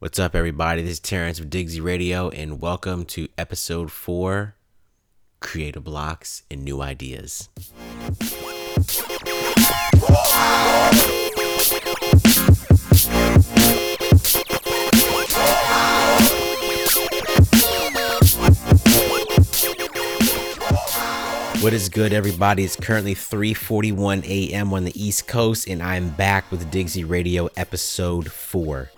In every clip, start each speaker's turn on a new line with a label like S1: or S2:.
S1: What's up, everybody? This is Terrence of Digsy Radio, and welcome to episode four Creative Blocks and New Ideas. What is good, everybody? It's currently 3:41 a.m. on the East Coast, and I'm back with Digsy Radio episode four.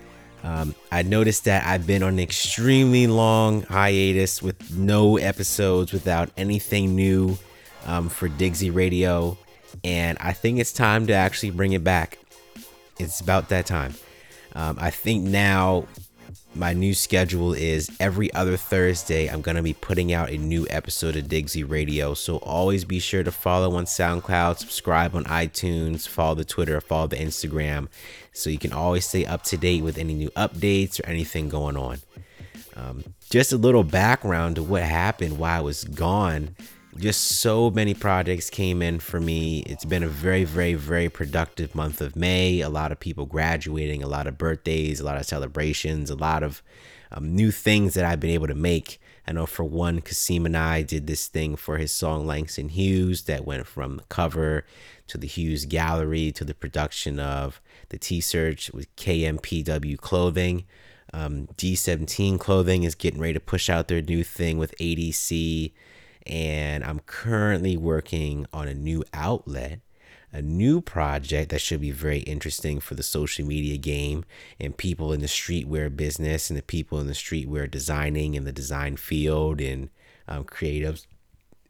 S1: Um, I noticed that I've been on an extremely long hiatus with no episodes, without anything new um, for Digsy Radio, and I think it's time to actually bring it back. It's about that time. Um, I think now my new schedule is every other Thursday, I'm going to be putting out a new episode of Digsy Radio. So always be sure to follow on SoundCloud, subscribe on iTunes, follow the Twitter, follow the Instagram, so you can always stay up to date with any new updates or anything going on. Um, just a little background to what happened while I was gone just so many projects came in for me. It's been a very, very, very productive month of May. A lot of people graduating, a lot of birthdays, a lot of celebrations, a lot of um, new things that I've been able to make. I know for one, Kasim and I did this thing for his song Langston Hughes that went from the cover to the Hughes Gallery to the production of the T Search with KMPW Clothing. Um, D17 Clothing is getting ready to push out their new thing with ADC and I'm currently working on a new outlet, a new project that should be very interesting for the social media game and people in the streetwear business and the people in the streetwear designing in the design field and um, creatives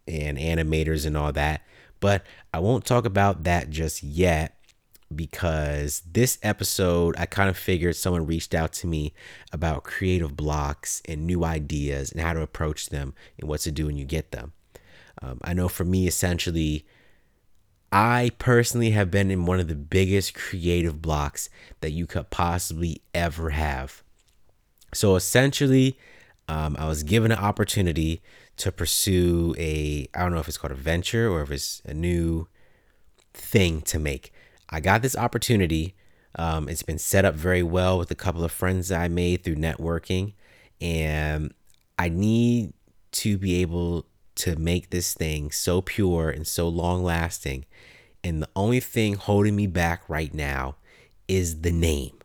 S1: and animators and all that. But I won't talk about that just yet because this episode, I kind of figured someone reached out to me about creative blocks and new ideas and how to approach them and what to do when you get them. Um, I know for me, essentially, I personally have been in one of the biggest creative blocks that you could possibly ever have. So essentially, um, I was given an opportunity to pursue a, I don't know if it's called a venture or if it's a new thing to make. I got this opportunity. Um, it's been set up very well with a couple of friends that I made through networking. And I need to be able to make this thing so pure and so long lasting. And the only thing holding me back right now is the name.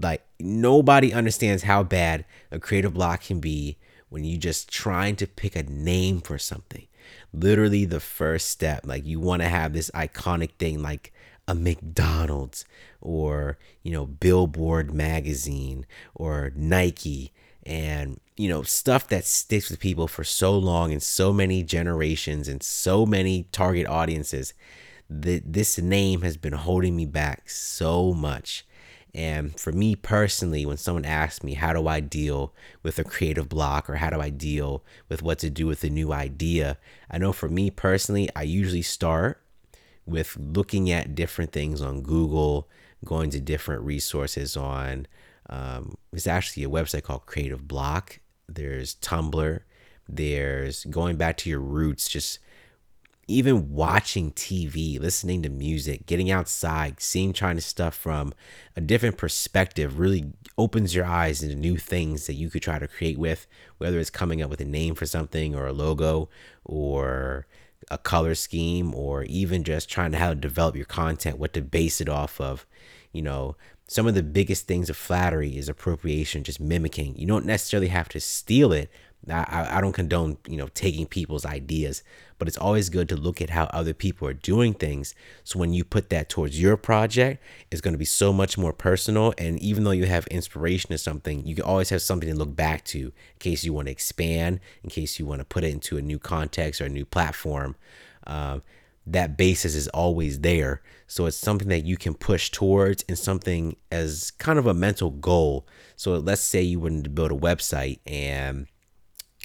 S1: Like, nobody understands how bad a creative block can be when you're just trying to pick a name for something. Literally, the first step. Like, you want to have this iconic thing like a McDonald's or, you know, Billboard magazine or Nike and, you know, stuff that sticks with people for so long and so many generations and so many target audiences. That this name has been holding me back so much. And for me personally, when someone asks me, how do I deal with a creative block or how do I deal with what to do with a new idea? I know for me personally, I usually start with looking at different things on Google, going to different resources on. Um, it's actually a website called Creative Block. There's Tumblr. There's going back to your roots, just even watching TV, listening to music, getting outside, seeing China stuff from a different perspective really opens your eyes into new things that you could try to create with, whether it's coming up with a name for something or a logo or a color scheme or even just trying to how to develop your content, what to base it off of. You know, some of the biggest things of flattery is appropriation, just mimicking. You don't necessarily have to steal it, I, I don't condone you know taking people's ideas but it's always good to look at how other people are doing things. So when you put that towards your project it's going to be so much more personal. And even though you have inspiration or something you can always have something to look back to in case you want to expand in case you want to put it into a new context or a new platform. Um, that basis is always there. So it's something that you can push towards and something as kind of a mental goal. So let's say you wanted to build a website and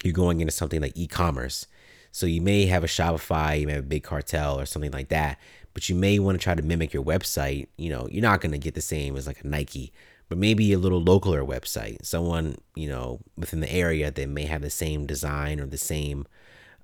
S1: you're going into something like e-commerce. So you may have a Shopify, you may have a big cartel or something like that, but you may want to try to mimic your website. You know, you're not going to get the same as like a Nike, but maybe a little localer website. Someone, you know, within the area that may have the same design or the same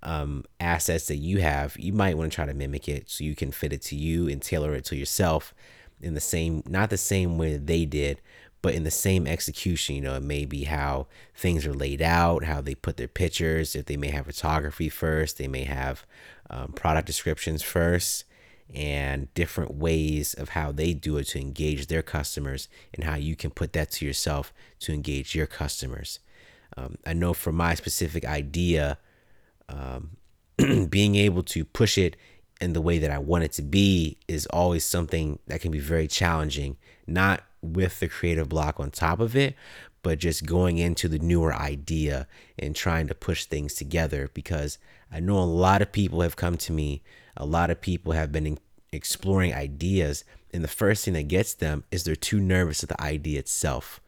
S1: um, assets that you have. You might want to try to mimic it so you can fit it to you and tailor it to yourself in the same, not the same way they did, but in the same execution. You know, it may be how things are laid out, how they put their pictures, if they may have photography first, they may have um, product descriptions first, and different ways of how they do it to engage their customers, and how you can put that to yourself to engage your customers. Um, I know for my specific idea, um, being able to push it in the way that I want it to be is always something that can be very challenging, not with the creative block on top of it, but just going into the newer idea and trying to push things together because I know a lot of people have come to me, a lot of people have been exploring ideas, and the first thing that gets them is they're too nervous of the idea itself.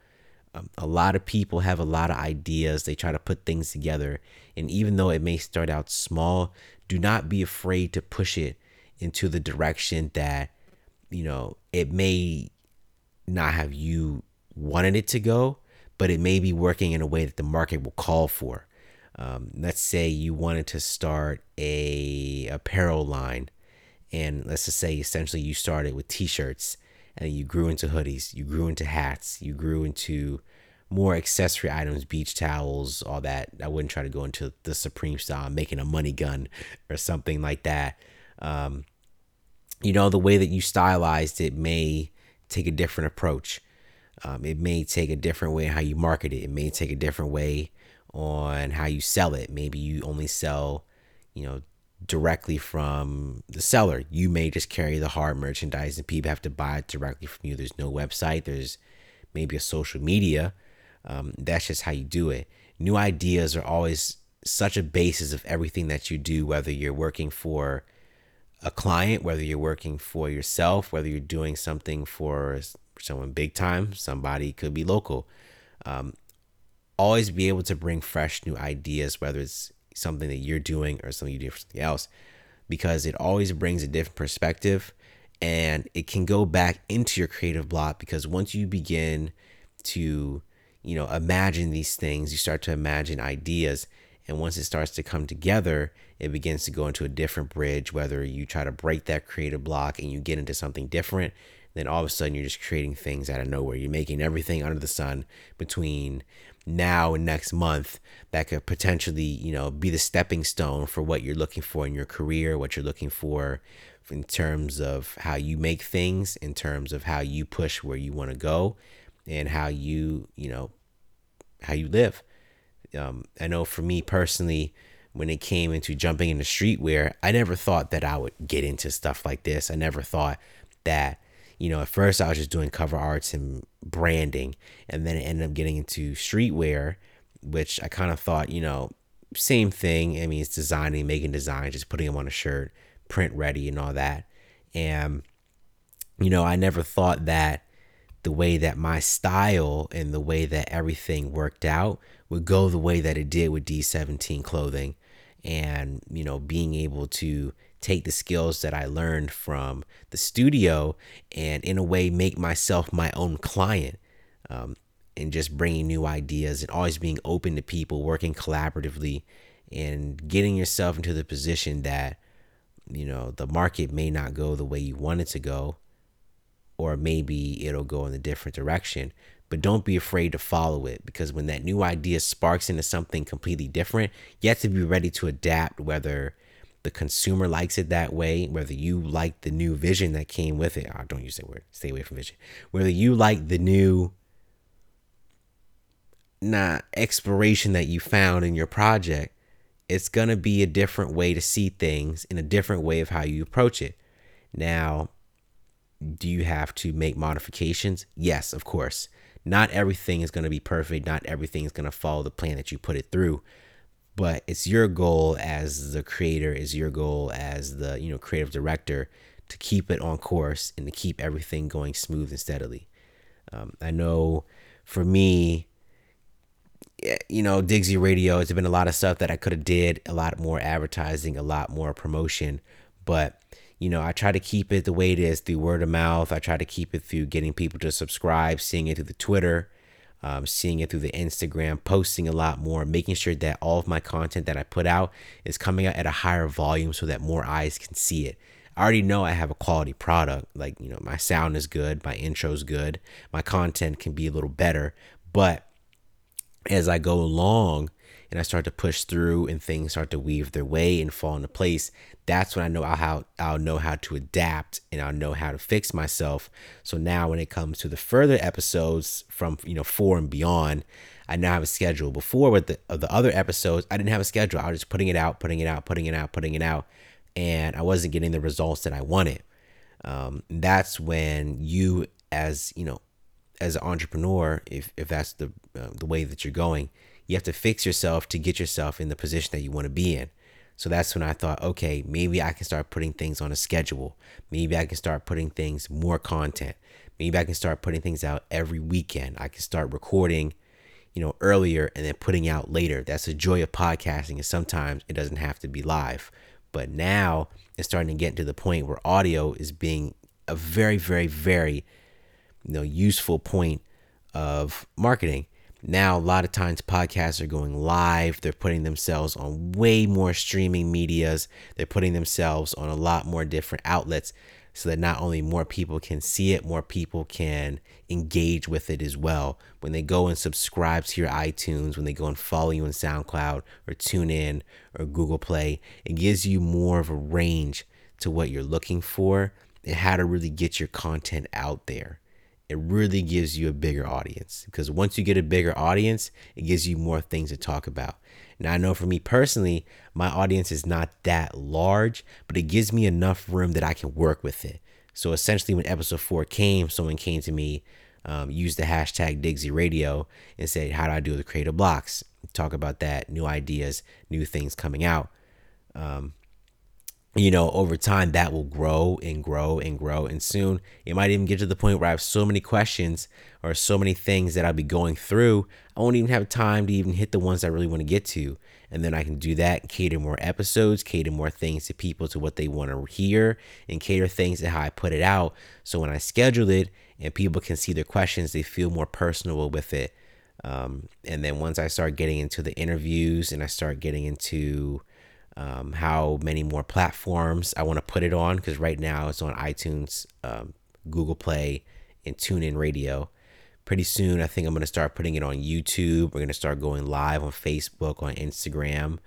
S1: Um, a lot of people have a lot of ideas. They try to put things together. And even though it may start out small, do not be afraid to push it into the direction that, you know, it may not have you wanted it to go, but it may be working in a way that the market will call for. Um, let's say you wanted to start a apparel line, and let's just say essentially you started with t-shirts and you grew into hoodies, you grew into hats, you grew into more accessory items, beach towels, all that. I wouldn't try to go into the Supreme style, making a money gun or something like that. Um, you know, the way that you stylized it may take a different approach. Um, it may take a different way how you market it. It may take a different way on how you sell it. Maybe you only sell, you know, directly from the seller. You may just carry the hard merchandise and people have to buy it directly from you. There's no website, there's maybe a social media. Um, that's just how you do it. New ideas are always such a basis of everything that you do, whether you're working for a client, whether you're working for yourself, whether you're doing something for someone big time, somebody could be local. Um, always be able to bring fresh new ideas, whether it's something that you're doing or something you do for something else because it always brings a different perspective and it can go back into your creative block because once you begin to you know imagine these things you start to imagine ideas and once it starts to come together it begins to go into a different bridge whether you try to break that creative block and you get into something different then all of a sudden you're just creating things out of nowhere. You're making everything under the sun between now and next month that could potentially, you know, be the stepping stone for what you're looking for in your career, what you're looking for in terms of how you make things, in terms of how you push where you want to go, and how you, you know, how you live. Um, I know for me personally, when it came into jumping into streetwear, I never thought that I would get into stuff like this. I never thought that you know, at first I was just doing cover arts and branding, and then it ended up getting into streetwear, which I kind of thought, you know, same thing. I mean, it's designing, making designs, just putting them on a shirt, print ready, and all that. And, you know, I never thought that the way that my style and the way that everything worked out would go the way that it did with D17 clothing and, you know, being able to take the skills that I learned from the studio and, in a way, make myself my own client. Um, and just bringing new ideas and always being open to people, working collaboratively, and getting yourself into the position that, you know, the market may not go the way you want it to go, or maybe it'll go in a different direction. But don't be afraid to follow it because when that new idea sparks into something completely different, you have to be ready to adapt, whether the consumer likes it that way, whether you like the new vision that came with it. Oh, don't use that word. Stay away from vision. Whether you like the new not exploration that you found in your project, it's gonna be a different way to see things in a different way of how you approach it. Now, do you have to make modifications? Yes, of course. Not everything is going to be perfect. Not everything is going to follow the plan that you put it through but it's your goal as the creator is your goal as the you know creative director to keep it on course and to keep everything going smooth and steadily. Um, i know for me you know digsy radio it's been a lot of stuff that i could have did a lot more advertising a lot more promotion but you know i try to keep it the way it is through word of mouth. I try to keep it through getting people to subscribe seeing it through the twitter um, seeing it through the Instagram, posting a lot more, making sure that all of my content that I put out is coming out at a higher volume so that more eyes can see it. I already know I have a quality product. Like, you know, my sound is good, my intro's good, my content can be a little better. But as I go along and I start to push through and things start to weave their way and fall into place, that's when I know how I'll know how to adapt and I'll know how to fix myself. So now when it comes to the further episodes from you know four and beyond, I now have a schedule. Before with the the other episodes, I didn't have a schedule. I was just putting it out, putting it out, putting it out, putting it out, and I wasn't getting the results that I wanted. Um, that's when you, as you know, as an entrepreneur, if if that's the uh, the way that you're going, you have to fix yourself to get yourself in the position that you want to be in. So that's when I thought, okay, maybe I can start putting things on a schedule. Maybe I can start putting things more content. Maybe I can start putting things out every weekend. I can start recording, you know, earlier and then putting out later. That's the joy of podcasting. And sometimes it doesn't have to be live. But now it's starting to get to the point where audio is being a very, very, very, you know, useful point of marketing now a lot of times podcasts are going live. They're putting themselves on way more streaming medias. They're putting themselves on a lot more different outlets so that not only more people can see it more people can engage with it as well. When they go and subscribe to your itunes when they go and follow you on soundcloud or tune in or google play it gives you more of a range to what you're looking for and how to really get your content out there it really gives you a bigger audience because once you get a bigger audience, it gives you more things to talk about. Now, I know for me personally, my audience is not that large, but it gives me enough room that I can work with it. So essentially, when episode four came, someone came to me, um, used the hashtag Digsy Radio, and said, How do I do the creative blocks? Talk about that, new ideas, new things coming out. Um, you know, over time that will grow and grow and grow. And soon it might even get to the point where I have so many questions or so many things that I'll be going through. I won't even have time to even hit the ones I really want to get to. And then I can do that, cater more episodes, cater more things to people to what they want to hear, and cater things to how I put it out. So when I schedule it and people can see their questions, they feel more personable with it. Um, and then once I start getting into the interviews and I start getting into um, how many more platforms I want to put it on because right now it's on iTunes, um, Google Play, and TuneIn Radio. Pretty soon, I think I'm going to start putting it on YouTube. We're going to start going live on Facebook, on Instagram,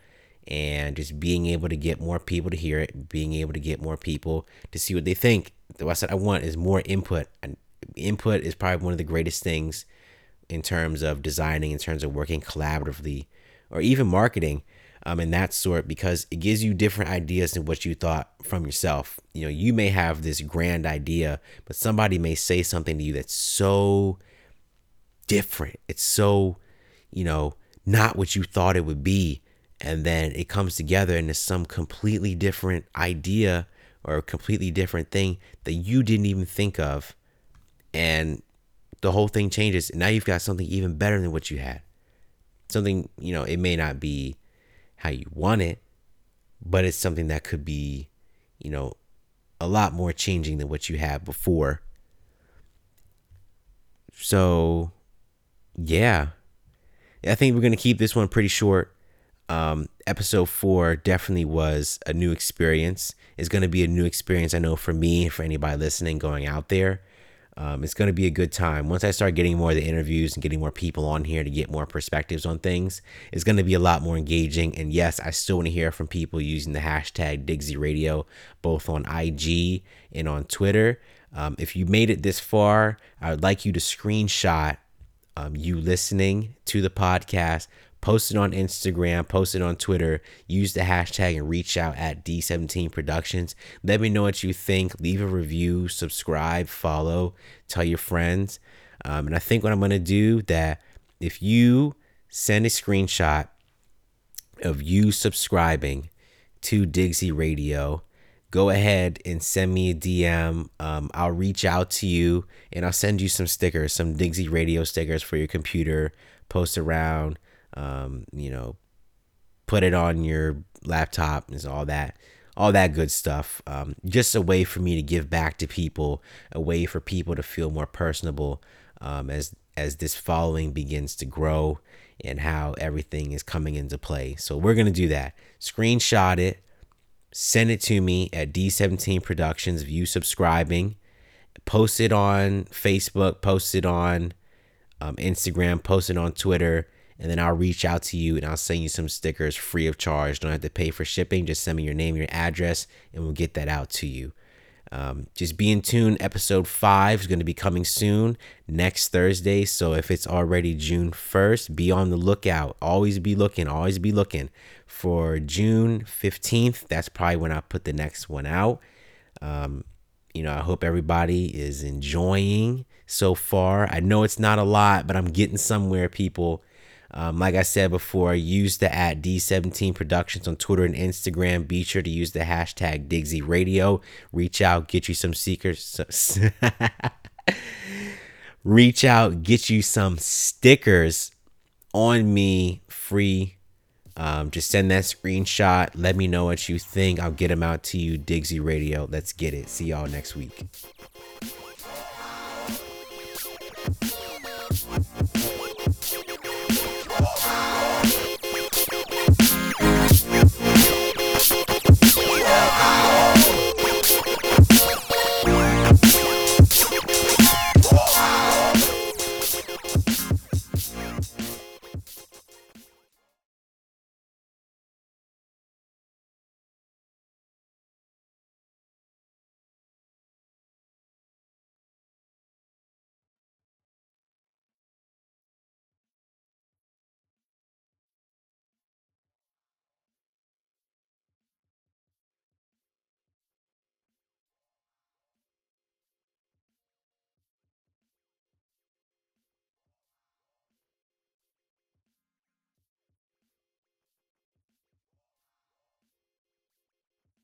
S1: and just being able to get more people to hear it, being able to get more people to see what they think. What I said I want is more input, and input is probably one of the greatest things in terms of designing, in terms of working collaboratively, or even marketing um, and that sort because it gives you different ideas than what you thought from yourself. You know, you may have this grand idea, but somebody may say something to you that's so different. It's so, you know, not what you thought it would be. And then it comes together and it's some completely different idea or a completely different thing that you didn't even think of. And the whole thing changes. And now you've got something even better than what you had. Something, you know, it may not be how you want it, but it's something that could be, you know, a lot more changing than what you had before. So, yeah. I think we're going to keep this one pretty short. Um, episode four definitely was a new experience. It's going to be a new experience, I know, for me, for anybody listening going out there. Um, it's going to be a good time. Once I start getting more of the interviews and getting more people on here to get more perspectives on things, it's going to be a lot more engaging. And yes, I still want to hear from people using the hashtag Digsy Radio, both on IG and on Twitter. Um, if you made it this far, I would like you to screenshot um, you listening to the podcast, post it on Instagram, post it on Twitter, use the hashtag and reach out at D17 Productions. Let me know what you think. Leave a review, subscribe, follow, tell your friends. Um, and I think what I'm going to do that if you send a screenshot of you subscribing to Digsy Radio, go ahead and send me a DM. Um, I'll reach out to you and I'll send you some stickers, some Digsy Radio stickers for your computer, post around um, you know, put it on your laptop and all that all that good stuff. Um, just a way for me to give back to people a way for people to feel more personable um, as as this following begins to grow and how everything is coming into play. So we're to do that. Screenshot it. Send it to me at D17 Productions. You subscribing. Post it on Facebook, post it on um, Instagram, post it on Twitter, and then I'll reach out to you and I'll send you some stickers free of charge. Don't have to pay for shipping. Just send me your name, your address, and we'll get that out to you. Um, just be in tune. Episode five is going to be coming soon next Thursday. So if it's already June 1st, be on the lookout. Always be looking, always be looking for June 15th. That's probably when I put the next one out. Um, you know, I hope everybody is enjoying so far. I know it's not a lot, but I'm getting somewhere, people. Um, like I said before, use the at D17 Productions on Twitter and Instagram. Be sure to use the hashtag Digsy Radio. Reach out, get you some seekers. Reach out, get you some stickers on me free. Um, just send that screenshot. Let me know what you think. I'll get them out to you. Digsy Radio. Let's get it. See y'all next week.